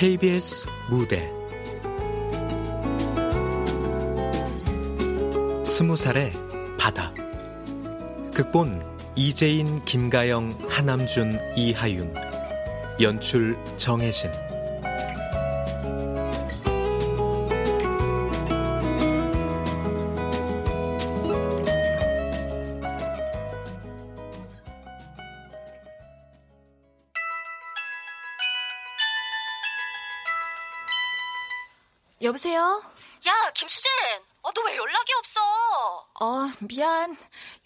KBS 무대. 스무 살의 바다. 극본 이재인 김가영 하남준 이하윤. 연출 정혜진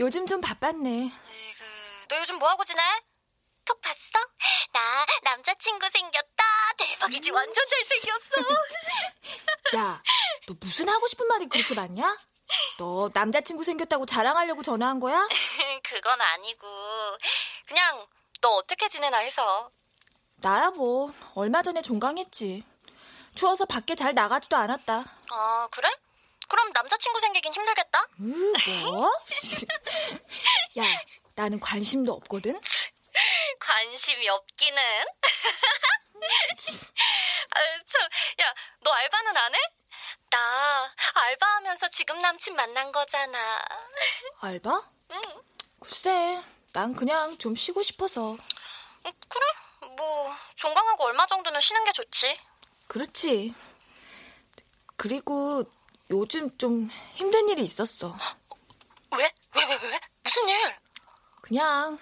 요즘 좀 바빴네. 에이그, 너 요즘 뭐하고 지내? 톡 봤어? 나 남자친구 생겼다. 대박이지. 완전 잘생겼어. 야, 너 무슨 하고 싶은 말이 그렇게 많냐? 너 남자친구 생겼다고 자랑하려고 전화한 거야? 그건 아니고. 그냥 너 어떻게 지내나 해서. 나야 뭐 얼마 전에 종강했지. 추워서 밖에 잘 나가지도 않았다. 아, 그래? 그럼 남자친구 생기긴 힘들겠다? 으, 뭐? 야, 나는 관심도 없거든? 관심이 없기는. 아, 참, 야, 너 알바는 안 해? 나 알바하면서 지금 남친 만난 거잖아. 알바? 응. 글쎄, 난 그냥 좀 쉬고 싶어서. 그래? 뭐, 종강하고 얼마 정도는 쉬는 게 좋지. 그렇지. 그리고 요즘 좀 힘든 일이 있었어. 왜? 왜, 왜, 왜? 무슨 일? 그냥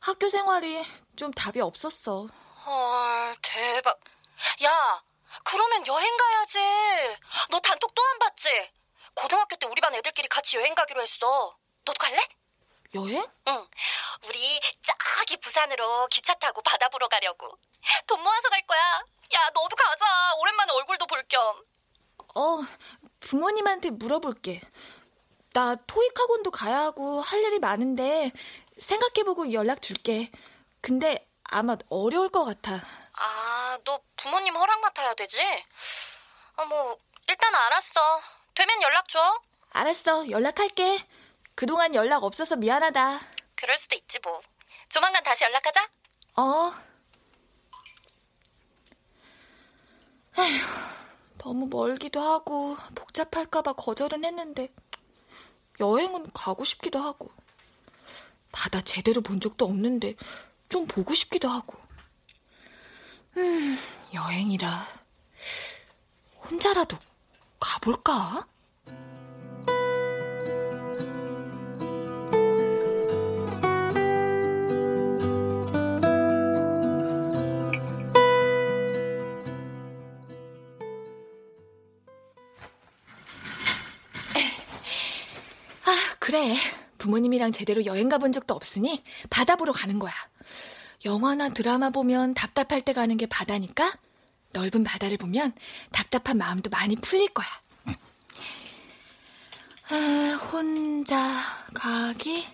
학교 생활이 좀 답이 없었어. 헐, 대박. 야, 그러면 여행 가야지. 너 단톡 또 안 봤지? 고등학교 때 우리 반 애들끼리 같이 여행 가기로 했어. 너도 갈래? 여행? 응. 우리 저기 부산으로 기차 타고 바다 보러 가려고. 돈 모아서 갈 거야. 야, 너도 가자. 오랜만에 얼굴도 볼 겸. 어, 부모님한테 물어볼게. 나 토익 학원도 가야 하고 할 일이 많은데 생각해보고 연락 줄게. 근데 아마 어려울 것 같아. 아, 너 부모님 허락 맡아야 되지? 어, 뭐, 일단 알았어. 되면 연락 줘. 알았어, 연락할게. 그동안 연락 없어서 미안하다. 그럴 수도 있지, 뭐. 조만간 다시 연락하자. 어. 에휴, 너무 멀기도 하고 복잡할까봐 거절은 했는데 여행은 가고 싶기도 하고 바다 제대로 본 적도 없는데 좀 보고 싶기도 하고 음, 여행이라 혼자라도 가볼까? 그래. 부모님이랑 제대로 여행 가본 적도 없으니 바다 보러 가는 거야. 영화나 드라마 보면 답답할 때 가는 게 바다니까 넓은 바다를 보면 답답한 마음도 많이 풀릴 거야. 아, 혼자 가기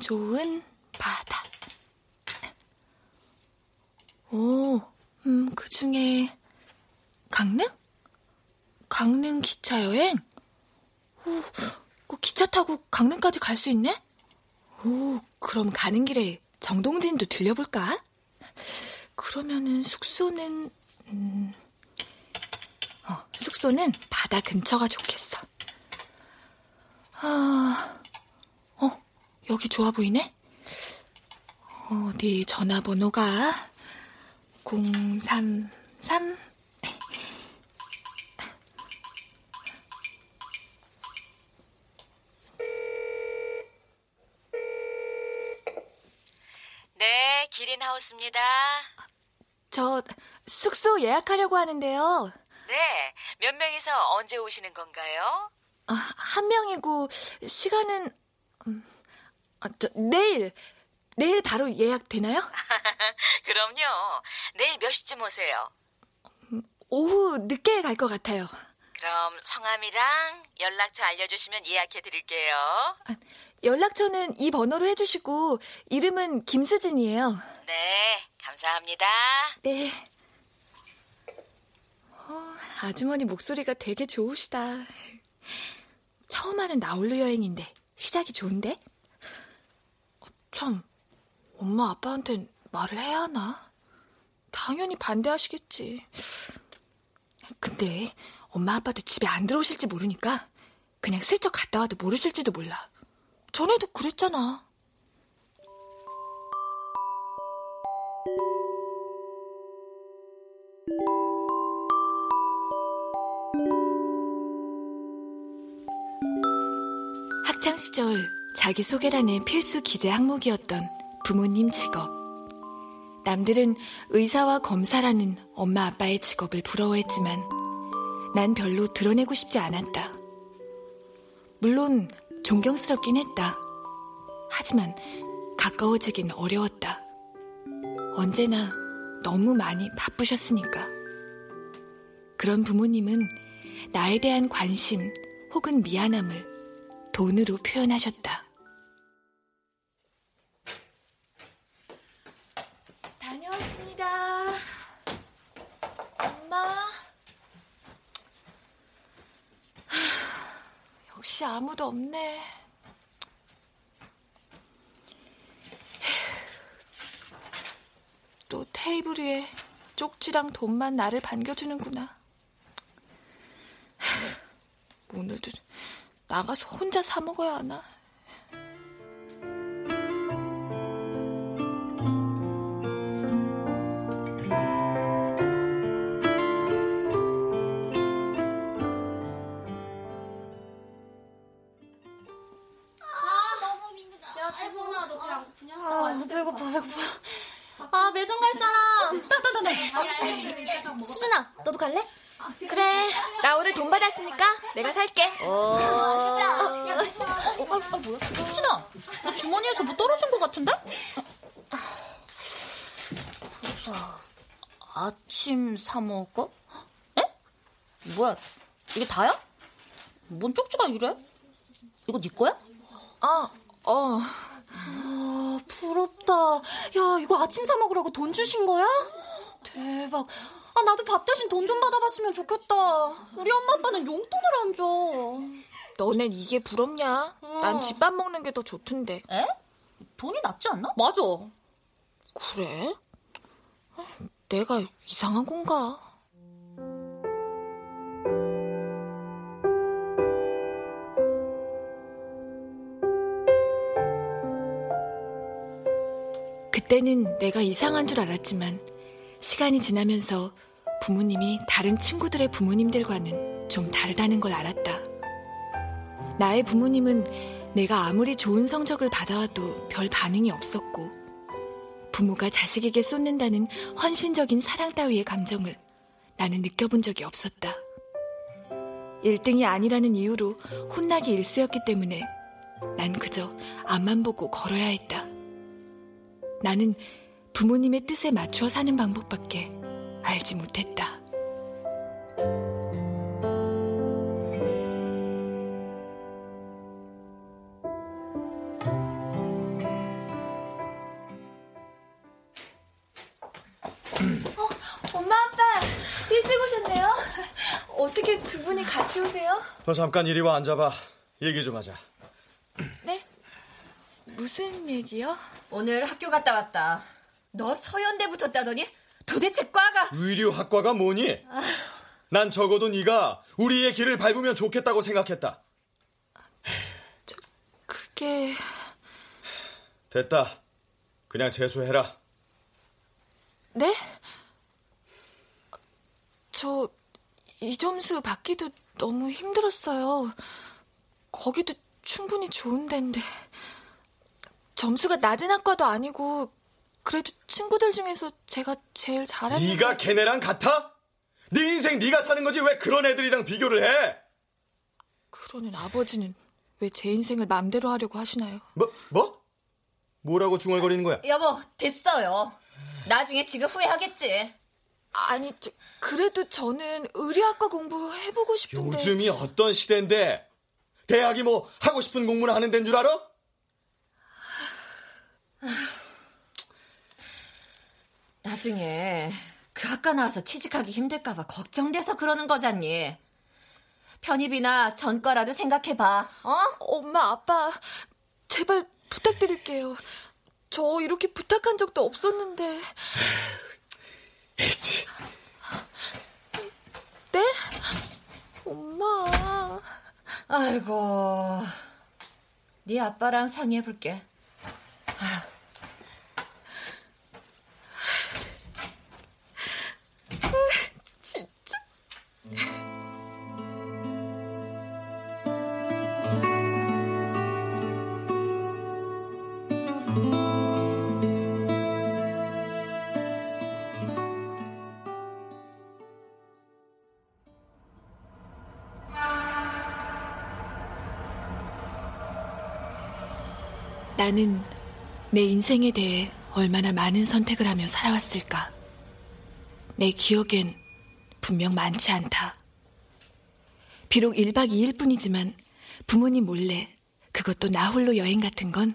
좋은 바다. 오, 음, 그 중에 강릉? 강릉 기차 여행? 오, 기차 타고 강릉까지 갈 수 있네? 오, 그럼 가는 길에 정동진도 들려볼까? 그러면은 숙소는, 음, 어, 숙소는 바다 근처가 좋겠어. 아, 어, 여기 좋아 보이네? 어디 전화번호가 033 기린하우스입니다. 저 숙소 예약하려고 하는데요. 네, 몇 명이서 언제 오시는 건가요? 아, 한 명이고 시간은 음, 아, 저, 내일 내일 바로 예약 되나요? 그럼요. 내일 몇 시쯤 오세요? 음, 오후 늦게 갈 것 같아요. 그럼 성함이랑 연락처 알려주시면 예약해 드릴게요. 아, 연락처는 이 번호로 해주시고 이름은 김수진이에요. 네, 감사합니다. 네. 어, 아주머니 목소리가 되게 좋으시다. 처음 하는 나홀로 여행인데 시작이 좋은데? 어, 참, 엄마 아빠한테 말을 해야 하나? 당연히 반대하시겠지. 근데 엄마 아빠도 집에 안 들어오실지 모르니까 그냥 슬쩍 갔다 와도 모르실지도 몰라. 전에도 그랬잖아. 학창 시절 자기소개란의 필수 기재 항목이었던 부모님 직업. 남들은 의사와 검사라는 엄마 아빠의 직업을 부러워했지만 난 별로 드러내고 싶지 않았다. 물론 존경스럽긴 했다. 하지만 가까워지긴 어려웠다. 언제나 너무 많이 바쁘셨으니까. 그런 부모님은 나에 대한 관심 혹은 미안함을 돈으로 표현하셨다. 역시 아무도 없네. 또 테이블 위에 쪽지랑 돈만 나를 반겨주는구나. 오늘도 나가서 혼자 사 먹어야 하나? 네 거야? 어, 어. 아, 부럽다. 야, 이거 아침 사 먹으라고 돈 주신 거야? 대박. 아, 나도 밥 대신 돈 좀 받아봤으면 좋겠다. 우리 엄마 아빠는 용돈을 안 줘. 너넨 이게 부럽냐? 난 집밥 먹는 게 더 좋던데. 에? 돈이 낫지 않나? 맞아. 그래? 내가 이상한 건가? 그때는 내가 이상한 줄 알았지만 시간이 지나면서 부모님이 다른 친구들의 부모님들과는 좀 다르다는 걸 알았다. 나의 부모님은 내가 아무리 좋은 성적을 받아와도 별 반응이 없었고 부모가 자식에게 쏟는다는 헌신적인 사랑 따위의 감정을 나는 느껴본 적이 없었다. 1등이 아니라는 이유로 혼나기 일쑤였기 때문에 난 그저 앞만 보고 걸어야 했다. 나는 부모님의 뜻에 맞추어 사는 방법밖에 알지 못했다. 어, 엄마 아빠 일찍 오셨네요. 어떻게 두 분이 같이 오세요? 너 잠깐 이리 와 앉아봐. 얘기 좀 하자. 네? 무슨 얘기요? 오늘 학교 갔다 왔다. 너 서연대 붙었다더니 도대체 과가 의류학과가 뭐니? 난 적어도 네가 우리의 길을 밟으면 좋겠다고 생각했다. 그게 됐다. 그냥 재수해라. 네? 저 이 점수 받기도 너무 힘들었어요. 거기도 충분히 좋은 데인데 점수가 낮은 학과도 아니고 그래도 친구들 중에서 제가 제일 잘하는 네가 걔네랑 같아? 네 인생 네가 사는 거지 왜 그런 애들이랑 비교를 해? 그러는 아버지는 왜 제 인생을 맘대로 하려고 하시나요? 뭐 뭐? 뭐라고 중얼거리는 거야? 여보 됐어요. 나중에 지금 후회하겠지. 아니 저, 그래도 저는 의료학과 공부 해보고 싶은데 요즘이 어떤 시대인데 대학이 뭐 하고 싶은 공부를 하는 데인 줄 알아? 나중에 그 학과 나와서 취직하기 힘들까봐 걱정돼서 그러는 거잖니. 편입이나 전과라도 생각해봐. 어? 엄마 아빠 제발 부탁드릴게요. 저 이렇게 부탁한 적도 없었는데 에이치. 네? 엄마. 아이고. 네 아빠랑 상의해 볼게. 나는 내 인생에 대해 얼마나 많은 선택을 하며 살아왔을까. 내 기억엔 분명 많지 않다. 비록 1박 2일 뿐이지만 부모님 몰래 그것도 나 홀로 여행 같은 건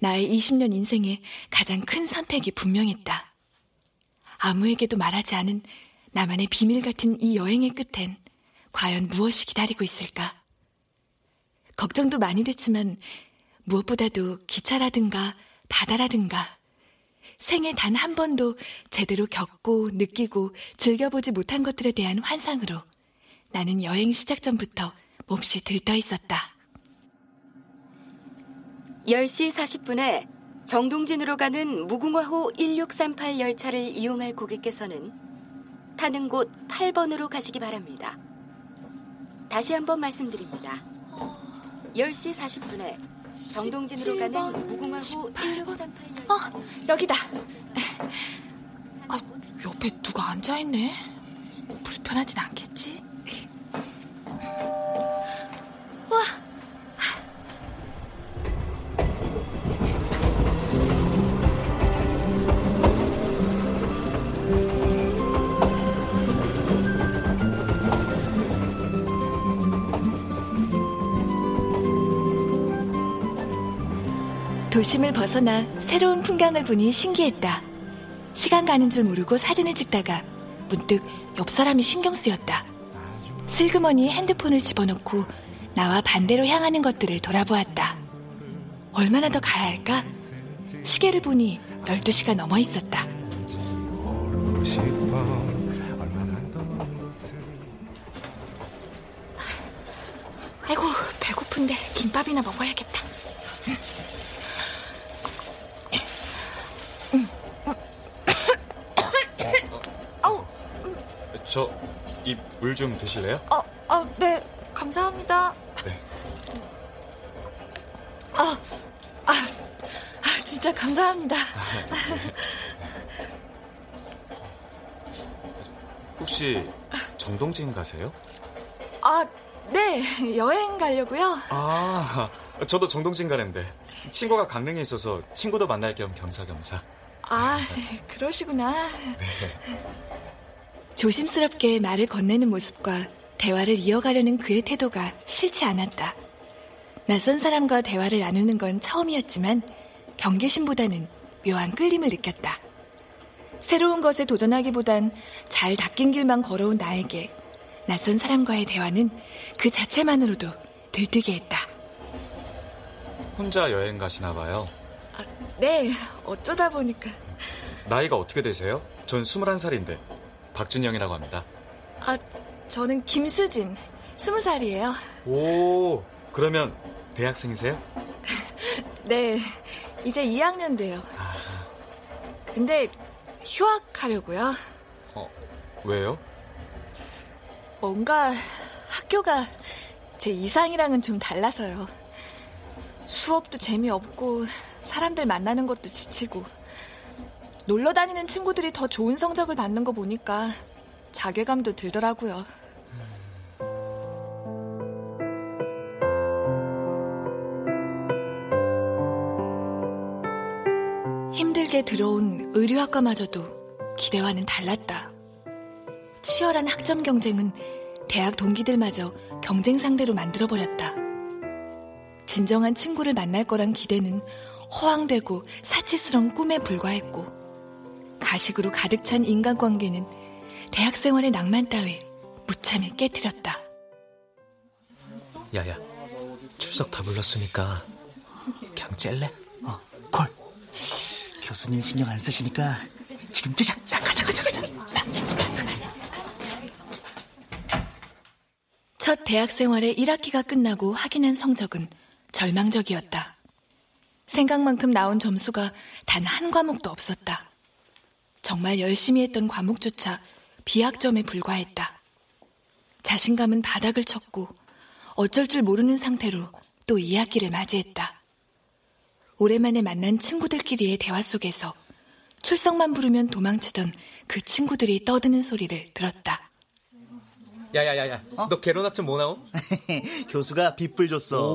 나의 20년 인생의 가장 큰 선택이 분명했다. 아무에게도 말하지 않은 나만의 비밀 같은 이 여행의 끝엔 과연 무엇이 기다리고 있을까? 걱정도 많이 됐지만 무엇보다도 기차라든가 바다라든가 생애 단 한 번도 제대로 겪고 느끼고 즐겨보지 못한 것들에 대한 환상으로 나는 여행 시작 전부터 몹시 들떠 있었다. 10시 40분에 정동진으로 가는 무궁화호 1638 열차를 이용할 고객께서는 타는 곳 8번으로 가시기 바랍니다. 다시 한번 말씀드립니다. 10시 40분에 정동진으로 가는 무궁화호 1638 열차. 어, 여기다. 아, 옆에 누가 앉아있네. 불편하진 않겠지? 와. 도심을 벗어나 새로운 풍경을 보니 신기했다. 시간 가는 줄 모르고 사진을 찍다가 문득 옆 사람이 신경 쓰였다. 슬그머니 핸드폰을 집어넣고 나와 반대로 향하는 것들을 돌아보았다. 얼마나 더 가야 할까? 시계를 보니 12시가 넘어 있었다. 아이고, 배고픈데 김밥이나 먹어야겠다. 저, 이 물 좀 드실래요? 어, 어, 네, 감사합니다. 네. 아, 아, 아, 진짜 감사합니다. 혹시 정동진 가세요? 아, 네, 여행 가려고요. 아, 저도 정동진 가는데 친구가 강릉에 있어서 친구도 만날 겸 겸사겸사. 아, 그러시구나. 조심스럽게 말을 건네는 모습과 대화를 이어가려는 그의 태도가 싫지 않았다. 낯선 사람과 대화를 나누는 건 처음이었지만 경계심보다는 묘한 끌림을 느꼈다. 새로운 것에 도전하기보단 잘 닦인 길만 걸어온 나에게 낯선 사람과의 대화는 그 자체만으로도 들뜨게 했다. 혼자 여행 가시나 봐요. 아, 네, 어쩌다 보니까. 나이가 어떻게 되세요? 전 21살인데 박준영이라고 합니다. 아, 저는 김수진, 스무 살이에요. 오, 그러면 대학생이세요? 네, 이제 2학년 돼요. 근데 휴학하려고요. 어, 왜요? 뭔가 학교가 제 이상이랑은 좀 달라서요. 수업도 재미없고 사람들 만나는 것도 지치고 놀러 다니는 친구들이 더 좋은 성적을 받는 거 보니까 자괴감도 들더라고요. 힘들게 들어온 의류학과마저도 기대와는 달랐다. 치열한 학점 경쟁은 대학 동기들마저 경쟁 상대로 만들어버렸다. 진정한 친구를 만날 거란 기대는 허황되고 사치스러운 꿈에 불과했고, 가식으로 가득 찬 인간관계는 대학 생활의 낭만 따위 무참히 깨뜨렸다. 야야, 출석 다 불렀으니까 그냥 짤래? 어, 콜. 교수님 신경 안 쓰시니까 지금 찌자. 야, 가자, 가자, 가자. 첫 대학 생활의 1학기가 끝나고 확인한 성적은 절망적이었다. 생각만큼 나온 점수가 단 한 과목도 없었다. 정말 열심히 했던 과목조차 비학점에 불과했다. 자신감은 바닥을 쳤고 어쩔 줄 모르는 상태로 또 2학기를 맞이했다. 오랜만에 만난 친구들끼리의 대화 속에서 출석만 부르면 도망치던 그 친구들이 떠드는 소리를 들었다. 야야야야, 어? 너 개론 학점 뭐 나옴? 교수가 빗불 줬어.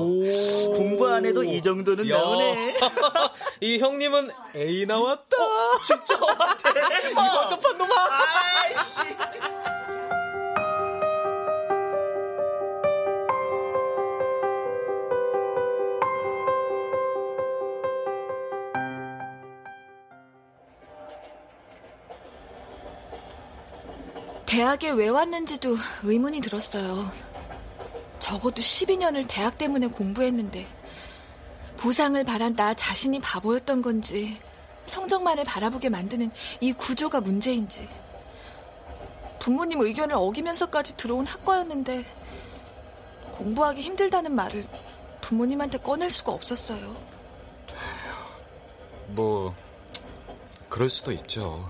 공부 안 해도 이 정도는 야. 나오네. 이 형님은 A 나왔다. 어, 진짜 대박. 이번 접한 놈아. 대학에 왜 왔는지도 의문이 들었어요. 적어도 12년을 대학 때문에 공부했는데 보상을 바란 나 자신이 바보였던 건지 성적만을 바라보게 만드는 이 구조가 문제인지 부모님 의견을 어기면서까지 들어온 학과였는데 공부하기 힘들다는 말을 부모님한테 꺼낼 수가 없었어요. 뭐 그럴 수도 있죠.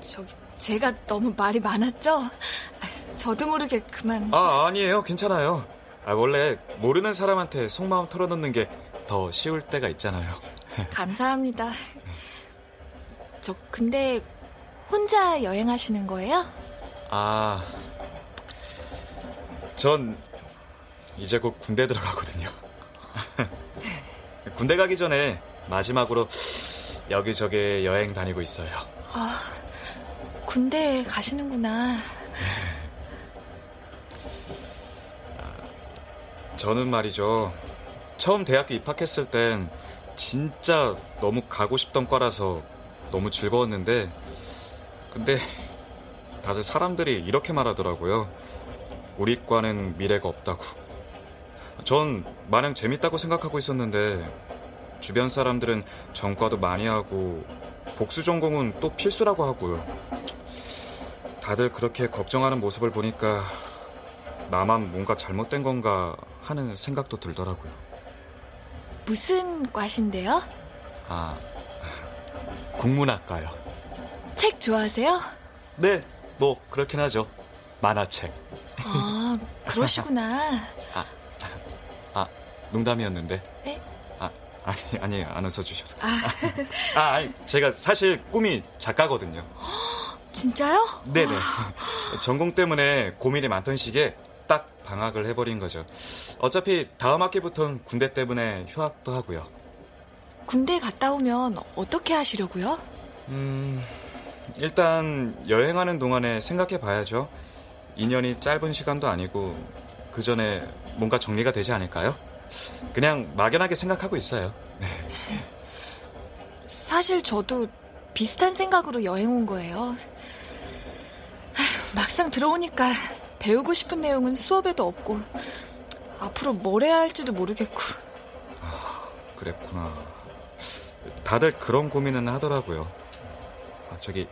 저기 제가 너무 말이 많았죠? 저도 모르게 그만. 아, 아니에요. 괜찮아요. 아, 원래 모르는 사람한테 속마음 털어놓는 게 더 쉬울 때가 있잖아요. 감사합니다. 저 근데 혼자 여행하시는 거예요? 아, 전 이제 곧 군대 들어가거든요. 군대 가기 전에 마지막으로 여기저기 여행 다니고 있어요. 아, 군대에 가시는구나. 저는 말이죠. 처음 대학교 입학했을 땐 진짜 너무 가고 싶던 과라서 너무 즐거웠는데, 근데 다들 사람들이 이렇게 말하더라고요. 우리 과는 미래가 없다고. 전 마냥 재밌다고 생각하고 있었는데, 주변 사람들은 전과도 많이 하고, 복수 전공은 또 필수라고 하고요. 다들 그렇게 걱정하는 모습을 보니까 나만 뭔가 잘못된 건가 하는 생각도 들더라고요. 무슨 과신데요? 아, 국문학과요. 책 좋아하세요? 네, 뭐 그렇긴 하죠. 만화책. 아, 그러시구나. 아, 아, 농담이었는데. 네? 아, 아니, 아니, 안 웃어주셔서. 아, 아 아니, 제가 사실 꿈이 작가거든요. 진짜요? 네네. 전공 때문에 고민이 많던 시기에 딱 방학을 해버린 거죠. 어차피 다음 학기부터는 군대 때문에 휴학도 하고요. 군대 갔다 오면 어떻게 하시려고요? 음, 일단 여행하는 동안에 생각해 봐야죠. 2년이 짧은 시간도 아니고 그 전에 뭔가 정리가 되지 않을까요? 그냥 막연하게 생각하고 있어요. 네. 사실 저도 비슷한 생각으로 여행 온 거예요. 막상 들어오니까 배우고 싶은 내용은 수업에도 없고 앞으로 뭘 해야 할지도 모르겠고. 아, 그랬구나. 다들 그런 고민은 하더라고요. 아, 저기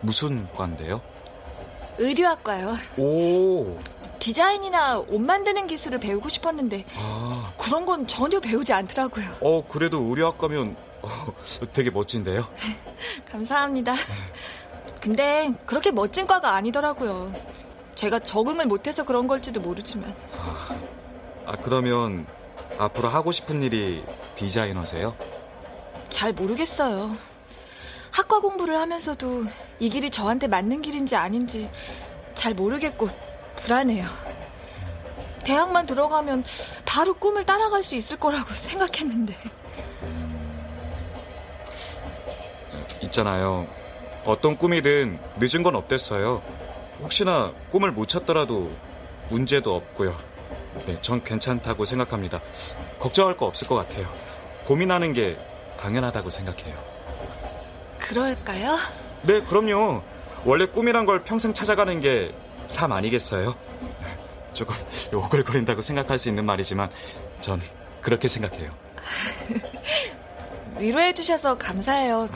무슨 과인데요? 의류학과요. 오. 디자인이나 옷 만드는 기술을 배우고 싶었는데 아. 그런 건 전혀 배우지 않더라고요. 어, 그래도 의류학과면 어, 되게 멋진데요. 감사합니다. 근데 그렇게 멋진 과가 아니더라고요. 제가 적응을 못해서 그런 걸지도 모르지만. 아, 아, 그러면 앞으로 하고 싶은 일이 디자이너세요? 잘 모르겠어요. 학과 공부를 하면서도 이 길이 저한테 맞는 길인지 아닌지 잘 모르겠고 불안해요. 대학만 들어가면 바로 꿈을 따라갈 수 있을 거라고 생각했는데. 있잖아요. 어떤 꿈이든 늦은 건 없댔어요. 혹시나 꿈을 못 찾더라도 문제도 없고요. 네, 전 괜찮다고 생각합니다. 걱정할 거 없을 것 같아요. 고민하는 게 당연하다고 생각해요. 그럴까요? 네, 그럼요. 원래 꿈이란 걸 평생 찾아가는 게 삶 아니겠어요? 조금 오글거린다고 생각할 수 있는 말이지만 전 그렇게 생각해요. 위로해 주셔서 감사해요.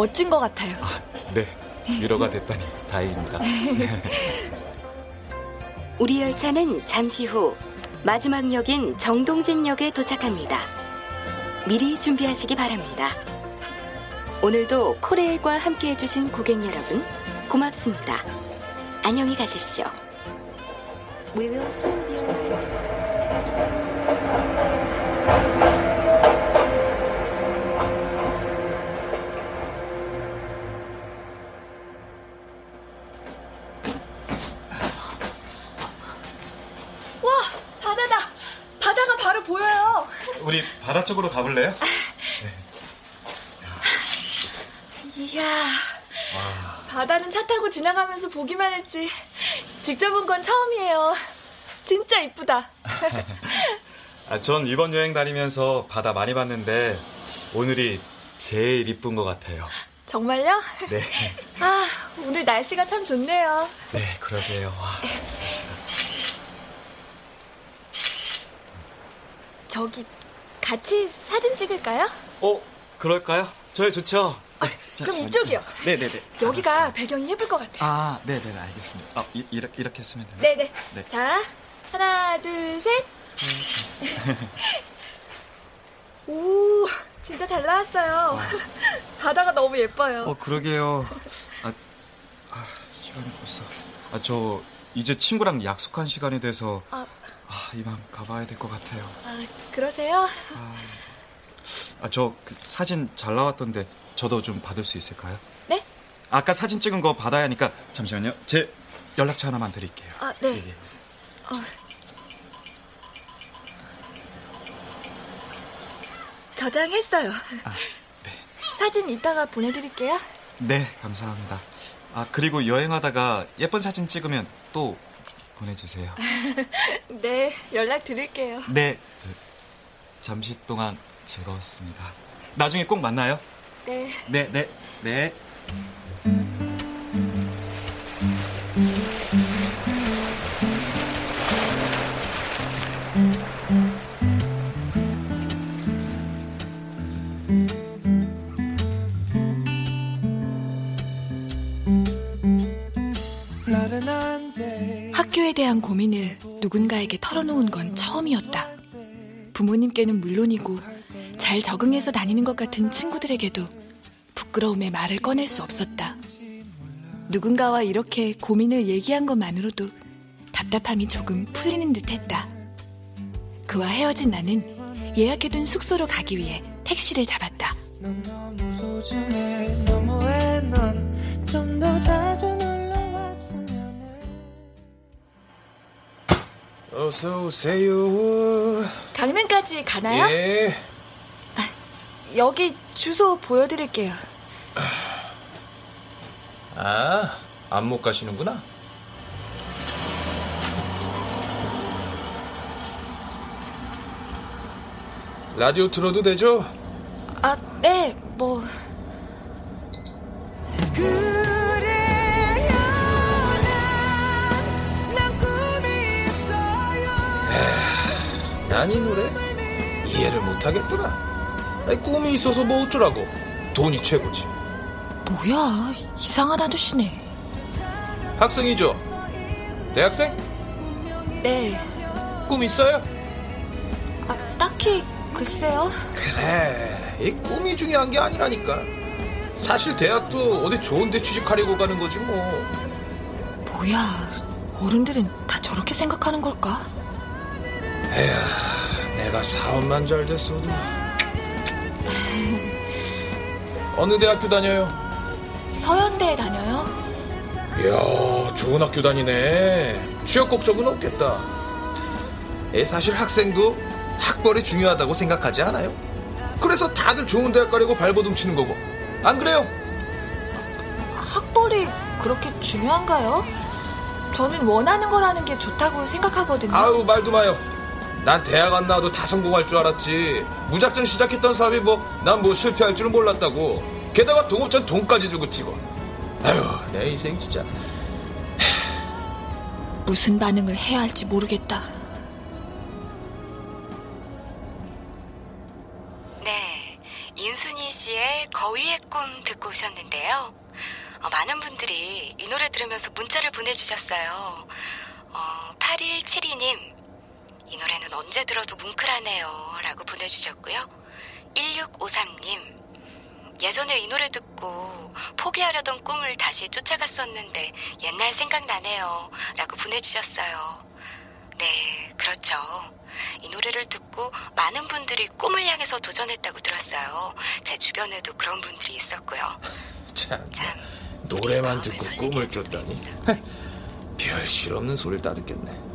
멋진 것 같아요. 아, 네. 위로가 됐다니 다행입니다. 우리 열차는 잠시 후 마지막 역인 정동진역에 도착합니다. 미리 준비하시기 바랍니다. 오늘도 코레일과 함께 해주신 고객 여러분, 고맙습니다. 안녕히 가십시오. We will soon be arriving. 바다 쪽으로 가볼래요? 이야, 바다는 차 타고 지나가면서 보기만 했지. 직접 본 건 처음이에요. 진짜 이쁘다. 아, 전 이번 여행 다니면서 바다 많이 봤는데 오늘이 제일 이쁜 것 같아요. 정말요? 네, 아, 오늘 날씨가 참 좋네요. 네, 그러게요. 와. 저기 같이 사진 찍을까요? 어, 그럴까요? 저희 좋죠. 그럼 이쪽이요. 네네네. 여기가 배경이 예쁠 것 같아요. 아, 네네, 알겠습니다. 아, 이, 이렇게, 이렇게 쓰면 되나요? 네네. 네. 자, 하나, 둘, 셋. 오, 진짜 잘 나왔어요. 바다가 너무 예뻐요. 어, 그러게요. 아, 아, 시간이 벌써. 아, 저 이제 친구랑 약속한 시간이 돼서 아, 아, 이만 가봐야 될 것 같아요. 아, 그러세요? 아, 저 그 사진 잘 나왔던데 저도 좀 받을 수 있을까요? 네? 아까 사진 찍은 거 받아야 하니까 잠시만요. 제 연락처 하나만 드릴게요. 아, 네. 예, 예. 어. 저장했어요. 아, 사진 이따가 보내드릴게요. 네, 감사합니다. 아, 그리고 여행하다가 예쁜 사진 찍으면 또 보내주세요. 네, 연락 드릴게요. 네, 저, 잠시 동안 즐거웠습니다. 나중에 꼭 만나요. 네. 네, 네, 네. 고민을 누군가에게 털어놓은 건 처음이었다. 부모님께는 물론이고 잘 적응해서 다니는 것 같은 친구들에게도 부끄러움에 말을 꺼낼 수 없었다. 누군가와 이렇게 고민을 얘기한 것만으로도 답답함이 조금 풀리는 듯 했다. 그와 헤어진 나는 예약해둔 숙소로 가기 위해 택시를 잡았다. 어서 오세요. 강릉까지 가나요? 예. 여기 주소 보여드릴게요. 아, 안 못 가시는구나. 라디오 틀어도 되죠? 아, 네, 뭐. 난 이 노래 이해를 못 하겠더라. 아니, 꿈이 있어서 뭐 어쩌라고. 돈이 최고지. 뭐야, 이상한 아저씨네. 학생이죠? 대학생? 네, 꿈 있어요? 아, 딱히, 글쎄요. 그래, 이 꿈이 중요한 게 아니라니까. 사실 대학도 어디 좋은 데 취직하려고 가는 거지 뭐. 뭐야, 어른들은 다 저렇게 생각하는 걸까? 에휴, 내가 사업만 잘 됐어도. 어느 대학교 다녀요? 서현대에 다녀요. 이야, 좋은 학교 다니네. 취업 걱정은 없겠다. 에, 사실 학생도 학벌이 중요하다고 생각하지 않아요? 그래서 다들 좋은 대학 가려고 발버둥 치는 거고. 안 그래요? 학벌이 그렇게 중요한가요? 저는 원하는 거라는 게 좋다고 생각하거든요. 아우, 말도 마요. 난 대학 안 나와도 다 성공할 줄 알았지. 무작정 시작했던 사업이 뭐, 난 뭐 실패할 줄은 몰랐다고. 게다가 동업전 돈까지 들고 튀고. 아유, 내 인생 진짜. 무슨 반응을 해야 할지 모르겠다. 네, 인순이 씨의 거위의 꿈 듣고 오셨는데요. 어, 많은 분들이 이 노래 들으면서 문자를 보내주셨어요. 어, 8172님, 이 노래는 언제 들어도 뭉클하네요. 라고 보내주셨고요. 1653님, 예전에 이 노래 듣고 포기하려던 꿈을 다시 쫓아갔었는데 옛날 생각나네요. 라고 보내주셨어요. 네, 그렇죠. 이 노래를 듣고 많은 분들이 꿈을 향해서 도전했다고 들었어요. 제 주변에도 그런 분들이 있었고요. 참, 노래만 듣고 꿈을 쫓다니. 별 실 없는 소리를 따듣겠네.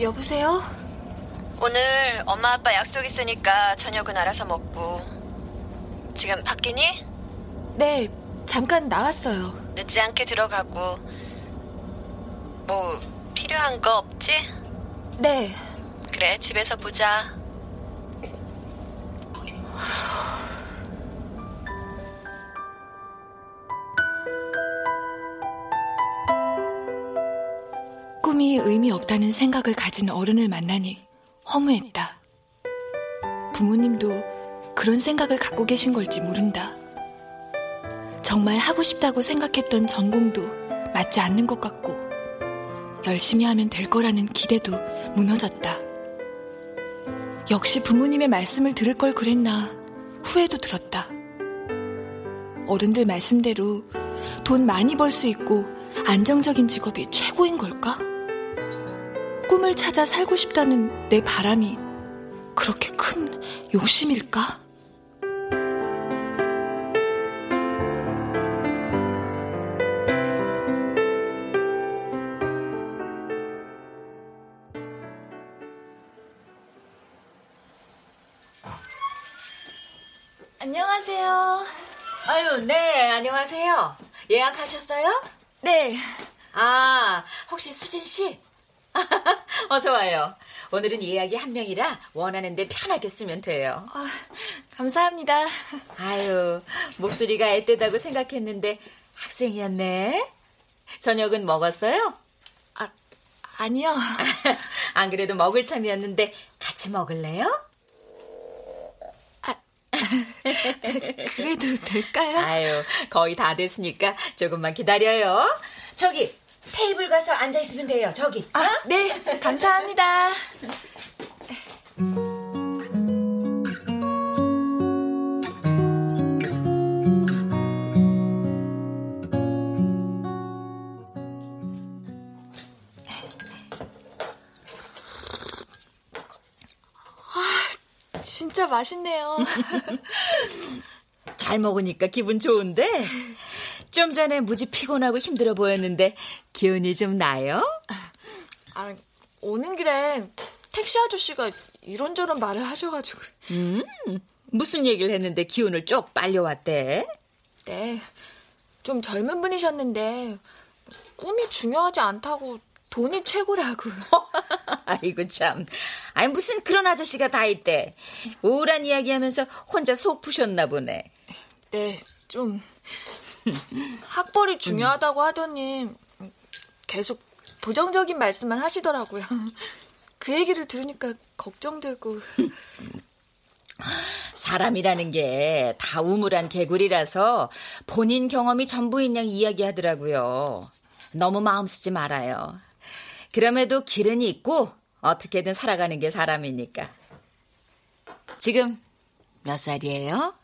여보세요? 오늘 엄마 아빠 약속 있으니까 저녁은 알아서 먹고. 지금 바뀌니? 네, 잠깐 나왔어요. 늦지 않게 들어가고. 뭐 필요한 거 없지? 네. 그래, 집에서 보자. 꿈이 의미 없다는 생각을 가진 어른을 만나니 허무했다. 부모님도 그런 생각을 갖고 계신 걸지 모른다. 정말 하고 싶다고 생각했던 전공도 맞지 않는 것 같고, 열심히 하면 될 거라는 기대도 무너졌다. 역시 부모님의 말씀을 들을 걸 그랬나 후회도 들었다. 어른들 말씀대로 돈 많이 벌 수 있고 안정적인 직업이 최고인 걸까? 꿈을 찾아 살고 싶다는 내 바람이 그렇게 큰 욕심일까? 안녕하세요. 아유, 네, 안녕하세요. 예약하셨어요? 네. 아, 혹시 수진 씨? 어서 와요. 오늘은 예약이 한 명이라 원하는데 편하게 쓰면 돼요. 아, 감사합니다. 아유, 목소리가 앳되다고 생각했는데 학생이었네. 저녁은 먹었어요? 아, 아니요. 안 그래도 먹을 참이었는데 같이 먹을래요? 그래도 될까요? 아유, 거의 다 됐으니까 조금만 기다려요. 저기, 테이블 가서 앉아 있으면 돼요. 저기. 아, 네. 감사합니다. 아, 진짜 맛있네요. 잘 먹으니까 기분 좋은데 좀 전에 무지 피곤하고 힘들어 보였는데 기운이 좀 나요? 아, 오는 길에 택시 아저씨가 이런저런 말을 하셔가지고. 음, 무슨 얘기를 했는데 기운을 쭉 빨려왔대? 네, 좀 젊은 분이셨는데 꿈이 중요하지 않다고 돈이 최고라고. 아이고 참. 아니 무슨 그런 아저씨가 다 있대. 우울한 이야기하면서 혼자 속 푸셨나 보네. 네, 좀 학벌이 중요하다고 하더니 계속 부정적인 말씀만 하시더라고요. 그 얘기를 들으니까 걱정되고. 사람이라는 게 다 우물한 개구리라서 본인 경험이 전부인 양 이야기하더라고요. 너무 마음 쓰지 말아요. 그럼에도 길은 있고 어떻게든 살아가는 게 사람이니까. 지금 몇 살이에요?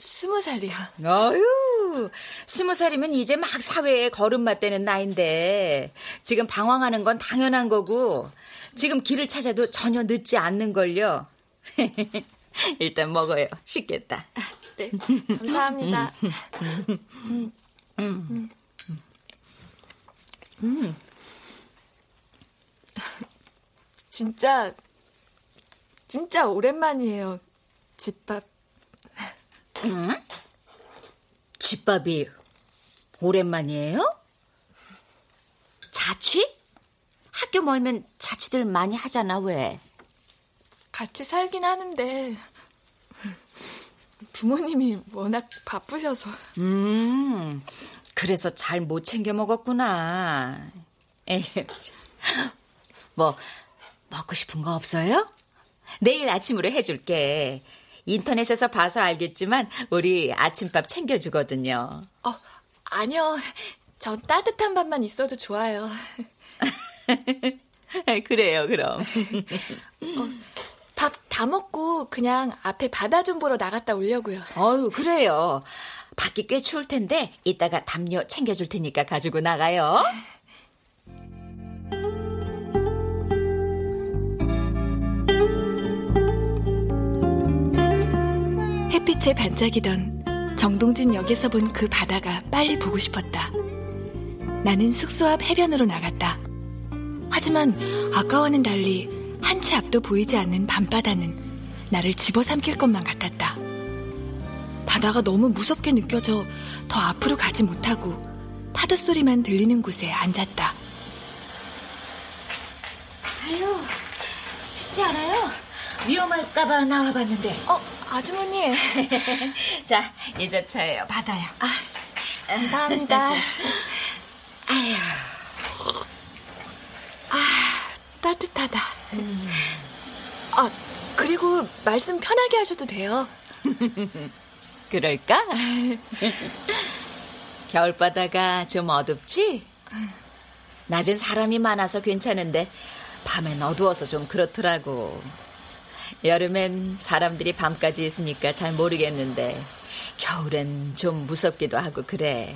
음, 스무 살이요. 어휴, 스무 살이면 이제 막 사회에 걸음마 떼는 나이인데 지금 방황하는 건 당연한 거고 지금 길을 찾아도 전혀 늦지 않는걸요. 일단 먹어요. 쉽겠다. 네, 감사합니다. 음. 음. 음. 진짜, 진짜 오랜만이에요. 집밥. 응? 집밥이 오랜만이에요? 자취? 학교 멀면 자취들 많이 하잖아, 왜? 같이 살긴 하는데, 부모님이 워낙 바쁘셔서. 음, 그래서 잘 못 챙겨 먹었구나. 에휴, 뭐, 먹고 싶은 거 없어요? 내일 아침으로 해줄게. 인터넷에서 봐서 알겠지만 우리 아침밥 챙겨주거든요. 어, 아니요. 전 따뜻한 밥만 있어도 좋아요. 그래요, 그럼. 어, 밥다 먹고 그냥 앞에 바다 좀 보러 나갔다 오려고요. 어유 그래요. 밖이 꽤 추울 텐데 이따가 담요 챙겨줄 테니까 가지고 나가요. 햇빛에 반짝이던 정동진 역에서 본 그 바다가 빨리 보고 싶었다. 나는 숙소 앞 해변으로 나갔다. 하지만 아까와는 달리 한 치 앞도 보이지 않는 밤바다는 나를 집어삼킬 것만 같았다. 바다가 너무 무섭게 느껴져 더 앞으로 가지 못하고 파도 소리만 들리는 곳에 앉았다. 아유, 춥지 않아요? 위험할까봐 나와봤는데. 어, 아주머니. 자, 이저 차예요. 받아요. 아, 감사합니다. 아휴. 아, 따뜻하다. 아, 그리고 말씀 편하게 하셔도 돼요. 그럴까? 겨울바다가 좀 어둡지? 낮엔 사람이 많아서 괜찮은데 밤엔 어두워서 좀 그렇더라고. 여름엔 사람들이 밤까지 있으니까 잘 모르겠는데 겨울엔 좀 무섭기도 하고 그래.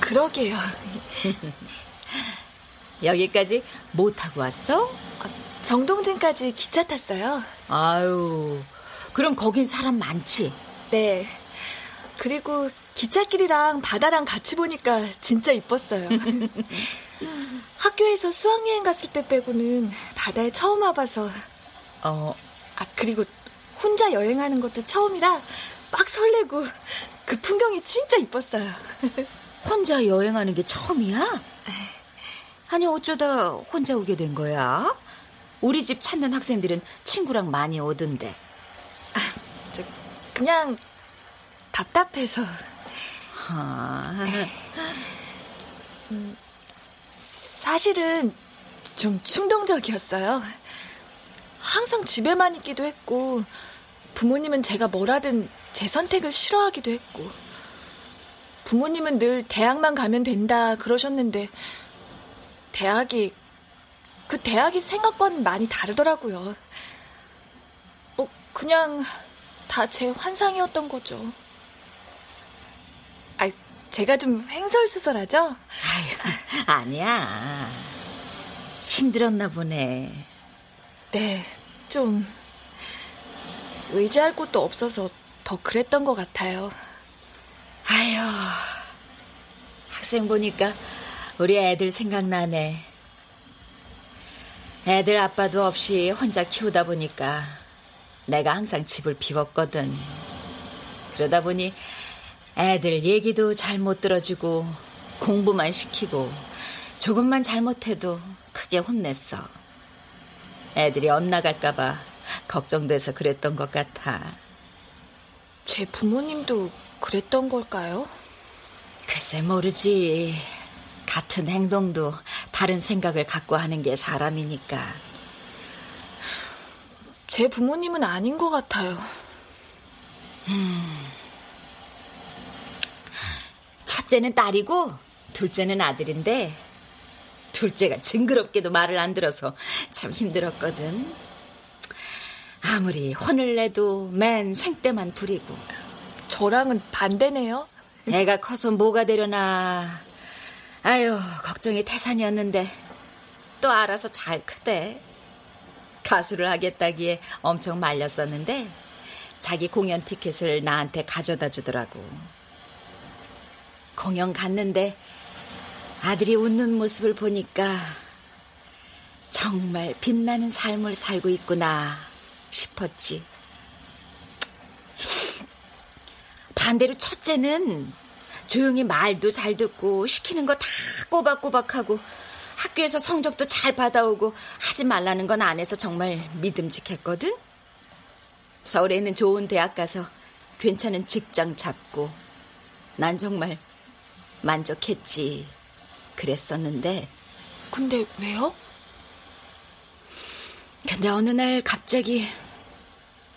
그러게요. 여기까지 못 타고 왔어? 정동진까지 기차 탔어요. 아유, 그럼 거긴 사람 많지? 네. 그리고 기찻길이랑 바다랑 같이 보니까 진짜 이뻤어요. 학교에서 수학여행 갔을 때 빼고는 바다에 처음 와봐서. 어. 아, 그리고 혼자 여행하는 것도 처음이라 막 설레고 그 풍경이 진짜 이뻤어요. 혼자 여행하는 게 처음이야? 아니, 어쩌다 혼자 오게 된 거야? 우리 집 찾는 학생들은 친구랑 많이 오던데. 아, 저, 그냥 답답해서. 아. 음, 사실은 좀 충동적이었어요. 항상 집에만 있기도 했고, 부모님은 제가 뭐라든 제 선택을 싫어하기도 했고, 부모님은 늘 대학만 가면 된다 그러셨는데, 대학이, 그 대학이 생각과는 많이 다르더라고요. 뭐, 그냥 다 제 환상이었던 거죠. 아, 제가 좀 횡설수설하죠? 아유, 아니야. 힘들었나 보네. 네, 좀 의지할 곳도 없어서 더 그랬던 것 같아요. 아유, 학생 보니까 우리 애들 생각나네. 애들 아빠도 없이 혼자 키우다 보니까 내가 항상 집을 비웠거든. 그러다 보니 애들 얘기도 잘 못 들어주고 공부만 시키고 조금만 잘못해도 크게 혼냈어. 애들이 엇나갈까봐 걱정돼서 그랬던 것 같아. 제 부모님도 그랬던 걸까요? 글쎄 모르지. 같은 행동도 다른 생각을 갖고 하는 게 사람이니까. 제 부모님은 아닌 것 같아요. 음. 첫째는 딸이고 둘째는 아들인데 둘째가 징그럽게도 말을 안 들어서 참 힘들었거든. 아무리 혼을 내도 맨 생때만 부리고. 저랑은 반대네요. 애가 커서 뭐가 되려나. 아유, 걱정이 태산이었는데 또 알아서 잘 크대. 가수를 하겠다기에 엄청 말렸었는데 자기 공연 티켓을 나한테 가져다 주더라고. 공연 갔는데 아들이 웃는 모습을 보니까 정말 빛나는 삶을 살고 있구나 싶었지. 반대로 첫째는 조용히 말도 잘 듣고 시키는 거 다 꼬박꼬박 하고 학교에서 성적도 잘 받아오고 하지 말라는 건 안 해서 정말 믿음직했거든. 서울에 있는 좋은 대학 가서 괜찮은 직장 잡고 난 정말 만족했지. 그랬었는데. 근데 왜요? 근데 어느 날 갑자기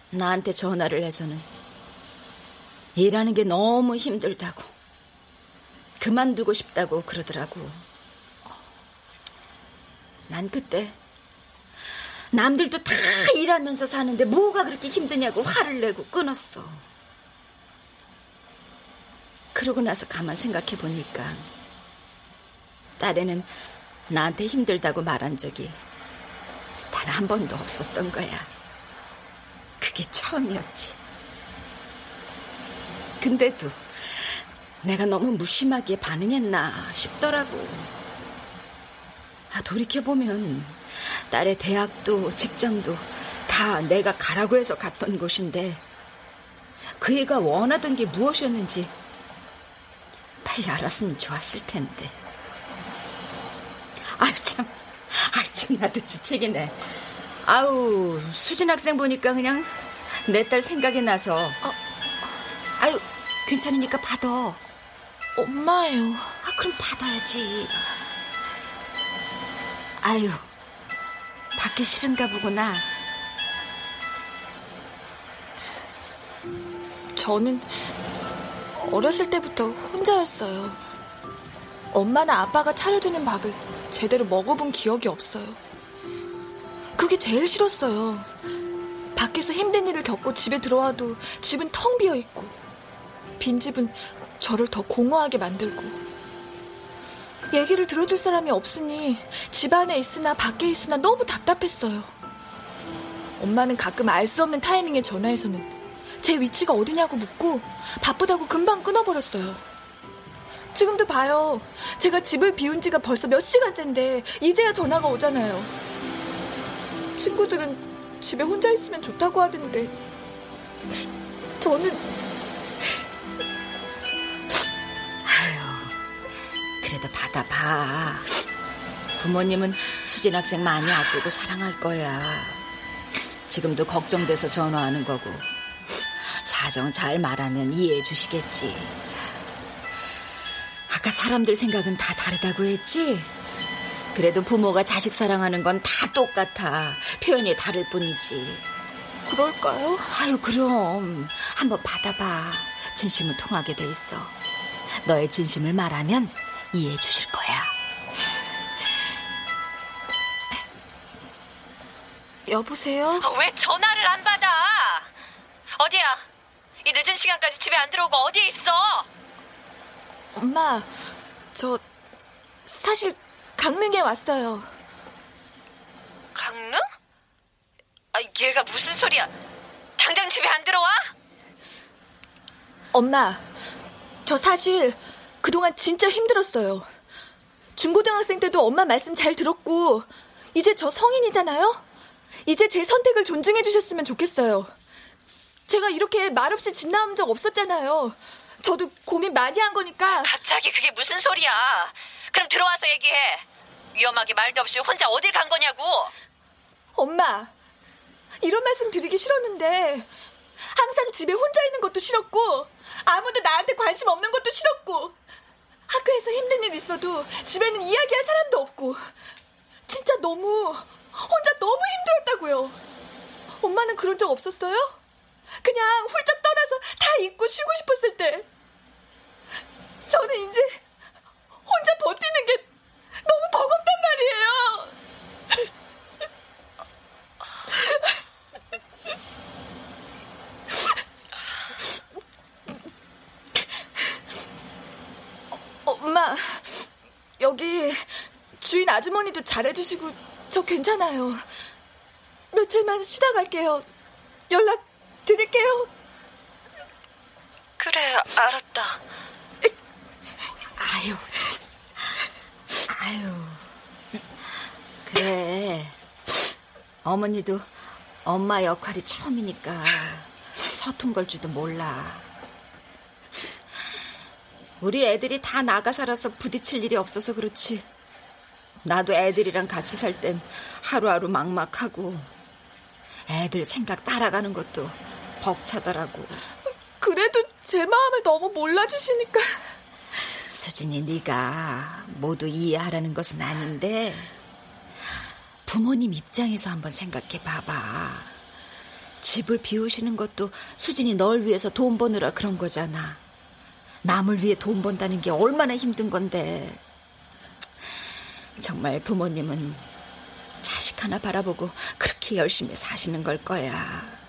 나한테 전화를 해서는 일하는 게 너무 힘들다고 그만두고 싶다고 그러더라고. 난 그때 남들도 다 일하면서 사는데 뭐가 그렇게 힘드냐고 화를 내고 끊었어. 그러고 나서 가만 생각해 보니까 딸에는 나한테 힘들다고 말한 적이 단 한 번도 없었던 거야. 그게 처음이었지. 근데도 내가 너무 무심하게 반응했나 싶더라고. 아, 돌이켜보면 딸의 대학도 직장도 다 내가 가라고 해서 갔던 곳인데 그 애가 원하던 게 무엇이었는지 빨리 알았으면 좋았을 텐데. 아유, 참. 아유, 참, 나도 주책이네. 아우, 수진 학생 보니까 그냥 내 딸 생각이 나서. 어, 아유, 괜찮으니까 받아. 엄마예요. 아, 그럼 받아야지. 아유, 받기 싫은가 보구나. 저는 어렸을 때부터 혼자였어요. 엄마나 아빠가 차려주는 밥을 제대로 먹어본 기억이 없어요. 그게 제일 싫었어요. 밖에서 힘든 일을 겪고 집에 들어와도 집은 텅 비어 있고, 빈집은 저를 더 공허하게 만들고, 얘기를 들어줄 사람이 없으니 집 안에 있으나 밖에 있으나 너무 답답했어요. 엄마는 가끔 알 수 없는 타이밍에 전화해서는 제 위치가 어디냐고 묻고 바쁘다고 금방 끊어버렸어요. 지금도 봐요. 제가 집을 비운 지가 벌써 몇 시간째인데 이제야 전화가 오잖아요. 친구들은 집에 혼자 있으면 좋다고 하던데 저는 그래도 받아봐. 부모님은 수진 학생 많이 아끼고 사랑할 거야. 지금도 걱정돼서 전화하는 거고. 사정 잘 말하면 이해해 주시겠지. 아까 사람들 생각은 다 다르다고 했지? 그래도 부모가 자식 사랑하는 건 다 똑같아. 표현이 다를 뿐이지. 그럴까요? 아유, 그럼. 한번 받아봐. 진심은 통하게 돼 있어. 너의 진심을 말하면 이해해 주실 거야. 여보세요? 아, 왜 전화를 안 받아? 어디야? 이 늦은 시간까지 집에 안 들어오고 어디에 있어? 엄마, 저 사실 강릉에 왔어요. 강릉? 아, 얘가 무슨 소리야? 당장 집에 안 들어와? 엄마, 저 사실 그동안 진짜 힘들었어요. 중고등학생 때도 엄마 말씀 잘 들었고, 이제 저 성인이잖아요? 이제 제 선택을 존중해 주셨으면 좋겠어요. 제가 이렇게 말없이 집 나온 적 없었잖아요. 저도 고민 많이 한 거니까. 갑자기 그게 무슨 소리야? 그럼 들어와서 얘기해. 위험하게 말도 없이 혼자 어딜 간 거냐고. 엄마, 이런 말씀 드리기 싫었는데, 항상 집에 혼자 있는 것도 싫었고, 아무도 나한테 관심 없는 것도 싫었고, 학교에서 힘든 일 있어도 집에는 이야기할 사람도 없고, 진짜 너무, 혼자 너무 힘들었다고요. 엄마는 그런 적 없었어요? 그냥 훌쩍 떠나서 다 잊고 쉬고 싶었을 때. 저는 이제 혼자 버티는 게 너무 버겁단 말이에요. 어, 엄마, 여기 주인 아주머니도 잘해주시고 저 괜찮아요. 며칠만 쉬다 갈게요. 연락 드릴게요. 그래, 알았다. 아유, 아유. 그래. 어머니도 엄마 역할이 처음이니까 서툰 걸 줄도 몰라. 우리 애들이 다 나가 살아서 부딪힐 일이 없어서 그렇지. 나도 애들이랑 같이 살 땐 하루하루 막막하고 애들 생각 따라가는 것도 벅차더라고. 그래도 제 마음을 너무 몰라주시니까. 수진이 네가 모두 이해하라는 것은 아닌데 부모님 입장에서 한번 생각해 봐봐. 집을 비우시는 것도 수진이 널 위해서 돈 버느라 그런 거잖아. 남을 위해 돈 번다는 게 얼마나 힘든 건데. 정말 부모님은 자식 하나 바라보고 그렇게 열심히 사시는 걸 거야.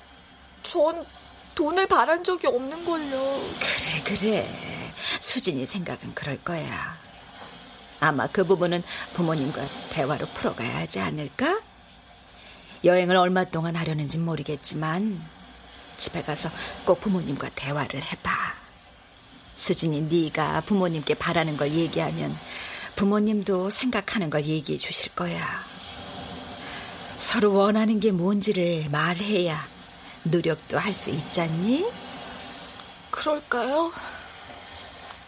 전 돈을 바란 적이 없는 걸요. 그래, 그래. 수진이 생각은 그럴 거야. 아마 그 부분은 부모님과 대화로 풀어가야 하지 않을까? 여행을 얼마 동안 하려는지 모르겠지만 집에 가서 꼭 부모님과 대화를 해봐. 수진이 네가 부모님께 바라는 걸 얘기하면 부모님도 생각하는 걸 얘기해 주실 거야. 서로 원하는 게 뭔지를 말해야 노력도 할 수 있잖니? 그럴까요?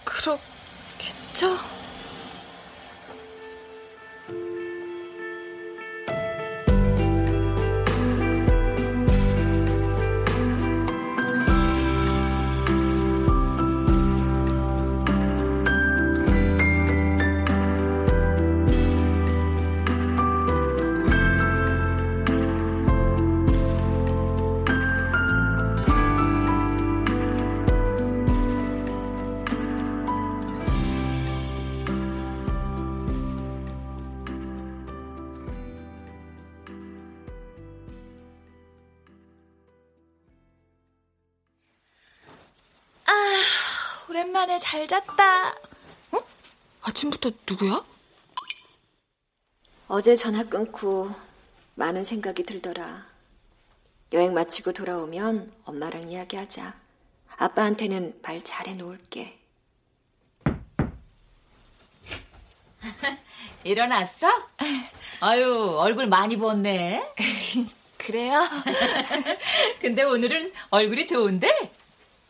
그렇겠죠? 오랜만에 잘 잤다. 어? 아침부터 누구야? 어제 전화 끊고 많은 생각이 들더라. 여행 마치고 돌아오면 엄마랑 이야기하자. 아빠한테는 말 잘해 놓을게. 일어났어? 아유, 얼굴 많이 부었네. 그래요? 근데 오늘은 얼굴이 좋은데?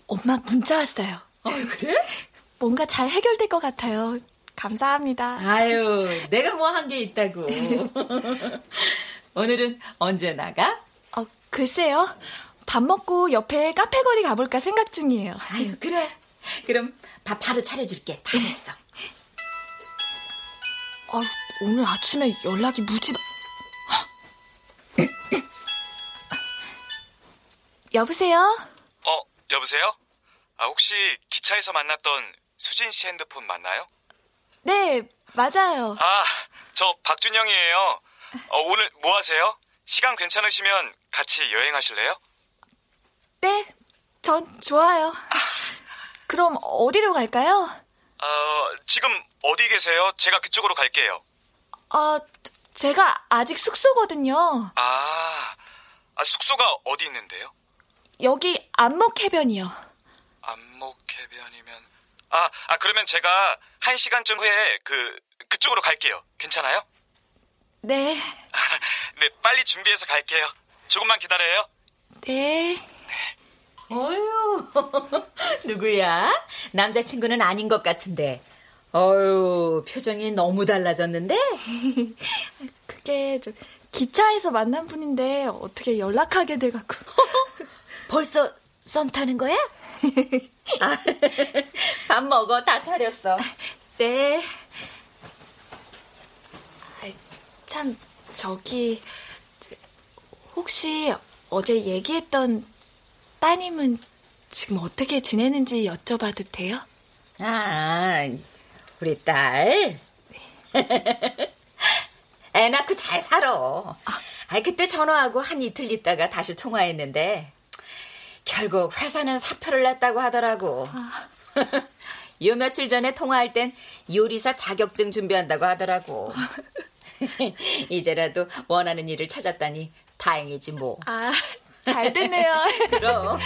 엄마 문자 왔어요. 어, 그래? 뭔가 잘 해결될 것 같아요. 감사합니다. 아유, 내가 뭐 한 게 있다고. 오늘은 언제 나가? 어, 글쎄요. 밥 먹고 옆에 카페 거리 가볼까 생각 중이에요. 아유, 그래. 그럼 밥 바로 차려줄게. 다 됐어. 아, 오늘 아침에 연락이 무지. 여보세요? 어, 여보세요? 아, 혹시 기차에서 만났던 수진 씨 핸드폰 맞나요? 네, 맞아요. 아, 저 박준영이에요. 어, 오늘 뭐 하세요? 시간 괜찮으시면 같이 여행하실래요? 네, 전 좋아요. 그럼 어디로 갈까요? 어, 지금 어디 계세요? 제가 그쪽으로 갈게요. 아, 제가 아직 숙소거든요. 아, 아 숙소가 어디 있는데요? 여기 안목해변이요. 안목 해변이면 아, 아 그러면 제가 한 시간쯤 후에 그 그쪽으로 갈게요. 괜찮아요? 네. 네, 빨리 준비해서 갈게요. 조금만 기다려요. 네. 어휴, 누구야? 남자친구는 아닌 것 같은데. 어휴, 표정이 너무 달라졌는데? 그게 저 기차에서 만난 분인데 어떻게 연락하게 돼갖고. 벌써 썸 타는 거야? 아, 밥 먹어, 다 차렸어. 네. 참, 저기, 혹시 어제 얘기했던 따님은 지금 어떻게 지내는지 여쭤봐도 돼요? 아, 우리 딸? 애 낳고 잘 살아. 아, 그때 전화하고 한 이틀 있다가 다시 통화했는데, 결국 회사는 사표를 냈다고 하더라고. 요 며칠 전에 통화할 땐 요리사 자격증 준비한다고 하더라고. 이제라도 원하는 일을 찾았다니 다행이지 뭐. 아, 잘 됐네요. 그럼.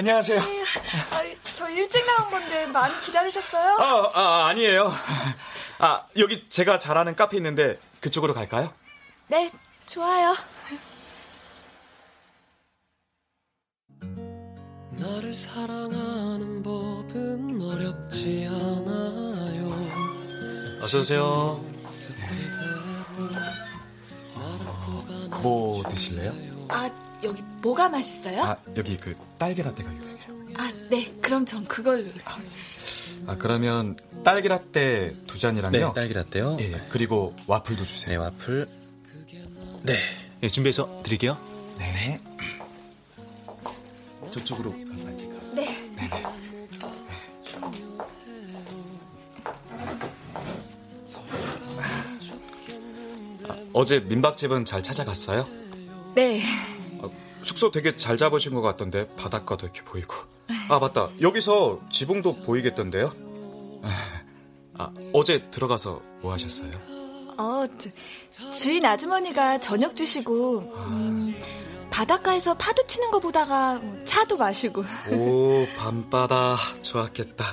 안녕하세요. 네, 아, 저 일찍 나온 건데 많이 기다리셨어요? 아, 아 아니에요. 아 여기 제가 잘 아는 카페 있는데 그쪽으로 갈까요? 네, 좋아요. 나를 사랑하는 법은 어렵지 않아요. 어서 오세요. 뭐 드실래요? 아, 여기 뭐가 맛있어요? 아, 여기 그 딸기 라떼가 유명해요. 아, 네. 그럼 전 그걸로. 아, 그러면 딸기 라떼 두 잔이랑요. 네, 딸기 라떼요. 예, 그리고 와플도 주세요. 네, 와플. 네. 예, 준비해서 드릴게요. 네. 저쪽으로 가서 앉을까? 네. 네 네. 아, 어제 민박집은 잘 찾아갔어요? 네. 아, 숙소 되게 잘 잡으신 것 같던데 바닷가도 이렇게 보이고. 아 맞다. 여기서 지붕도 보이겠던데요? 아, 어제 들어가서 뭐 하셨어요? 어, 저, 주인 아주머니가 저녁 주시고 음, 바닷가에서 파도 치는 거 보다가 뭐 차도 마시고. 오 밤바다 좋았겠다.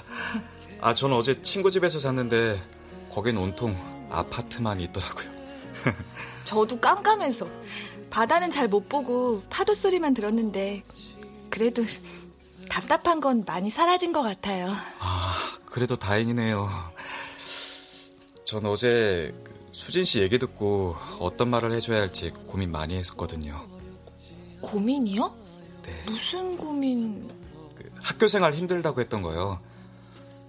아 저는 어제 친구 집에서 잤는데 거긴 온통 아파트만 있더라고요. 저도 깜깜해서 바다는 잘 못 보고 파도 소리만 들었는데 그래도 답답한 건 많이 사라진 것 같아요. 아 그래도 다행이네요. 전 어제 수진 씨 얘기 듣고 어떤 말을 해줘야 할지 고민 많이 했었거든요. 고민이요? 무슨 고민? 학교 생활 힘들다고 했던 거요.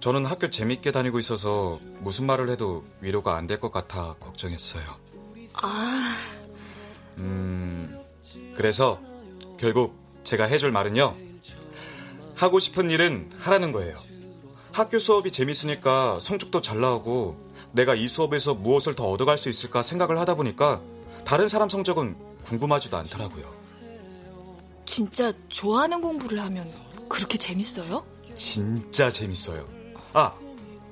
저는 학교 재밌게 다니고 있어서 무슨 말을 해도 위로가 안 될 것 같아 걱정했어요. 아, 음, 그래서 결국 제가 해줄 말은요. 하고 싶은 일은 하라는 거예요. 학교 수업이 재밌으니까 성적도 잘 나오고 내가 이 수업에서 무엇을 더 얻어갈 수 있을까 생각을 하다 보니까 다른 사람 성적은 궁금하지도 않더라고요. 진짜 좋아하는 공부를 하면 그렇게 재밌어요? 진짜 재밌어요. 아,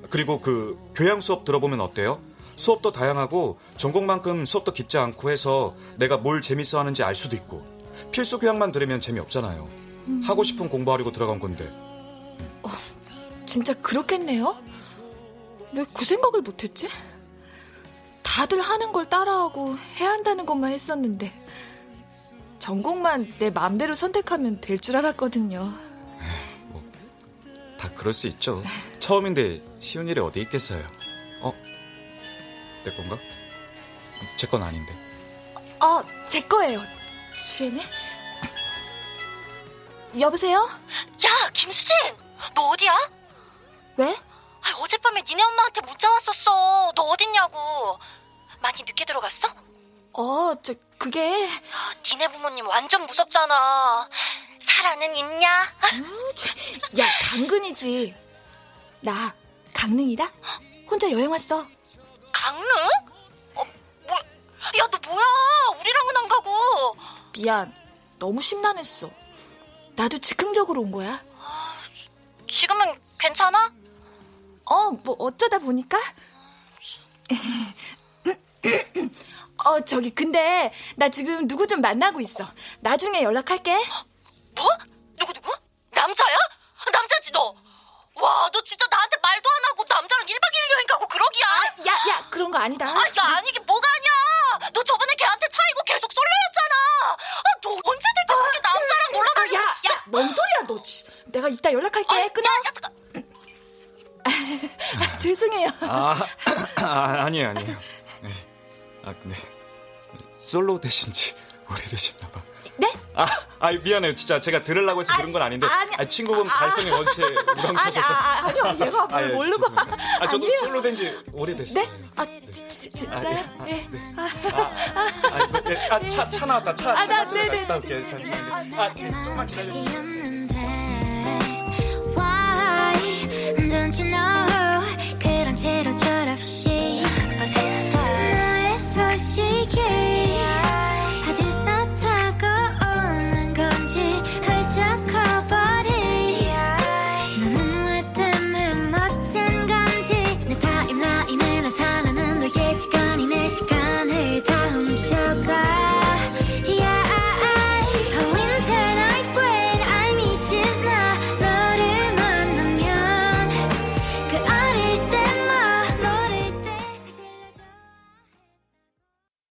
그리고 그 교양 수업 들어보면 어때요? 수업도 다양하고 전공만큼 수업도 깊지 않고 해서 내가 뭘 재밌어 하는지 알 수도 있고 필수 교양만 들으면 재미없잖아요. 음. 하고 싶은 공부하려고 들어간 건데. 진짜 그렇겠네요? 왜 그 생각을 못했지? 다들 하는 걸 따라하고 해야 한다는 것만 했었는데 전공만 내 마음대로 선택하면 될 줄 알았거든요. 다 그럴 수 있죠. 처음인데 쉬운 일이 어디 있겠어요. 어? 내 건가? 제 건 아닌데. 아, 제 거예요. 취했네? 여보세요? 야, 김수진! 너 어디야? 왜? 아, 어젯밤에 니네 엄마한테 문자 왔었어. 너 어딨냐고. 많이 늦게 들어갔어? 어, 저, 그게. 니네 부모님 완전 무섭잖아. 사라는 있냐? 야, 당근이지. 나, 강릉이다? 혼자 여행 왔어. 강릉? 어, 뭐, 야, 너 뭐야? 우리랑은 안 가고. 미안. 너무 심란했어. 나도 즉흥적으로 온 거야. 지금은 괜찮아? 어, 뭐 어쩌다 보니까. 어, 저기 근데 나 지금 누구 좀 만나고 있어. 나중에 연락할게. 뭐? 누구 누구? 남자야? 남자지 너. 와, 너 진짜 나한테 말도 안 하고 남자랑 1박 2일 여행 가고 그러기야? 아, 야, 야, 그런 거 아니다. 아, 야, 아니게 뭐가 아니야. 너 저번에 걔한테 차이고 계속 솔로였잖아. 아, 너 언제 될때 그렇게 남자랑 놀러 다니고. 야, 야, 뭔 소리야, 너. 씨. 내가 이따 연락할게. 아, 끊어. 야, 야, 잠깐. 아, 죄송해요. 아, 아 아 니에요, 아니에요. 네. 아, 근데 솔로 되신 지 오래되셨나 봐. 네? 아, 아 미안해요. 진짜 제가 들으려고 해서 아, 들은 건 아닌데. 아니, 아, 친구분 아, 발성이 아. 원체 우렁차셔서. 아니, 아, 아 아니요. 제가 별 아, 예, 모르고. 아, 저도 아니요. 솔로 된지 오래됐어요. 네? 아, 네. 지, 지, 진짜요? 아, 예. 네. 네. 아, 아, 네. 아, 차, 차 나왔다. 차, 차 나, 네, 네, 갔다 네, 올게요. 네, 네. 잠시만요. 예, 아, 네. 조금만 기다려주세요. Don't 너의 소식